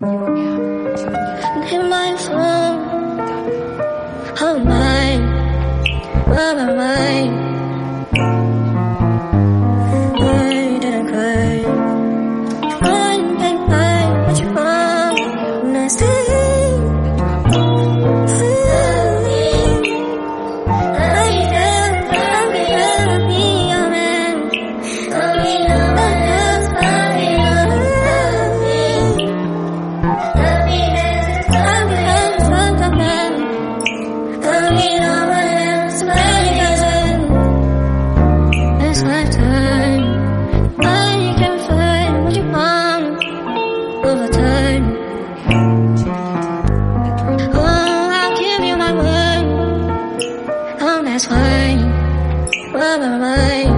In my time. I can find what you want over time. Oh, I'll give you my word. Oh, that's fine. Bye bye.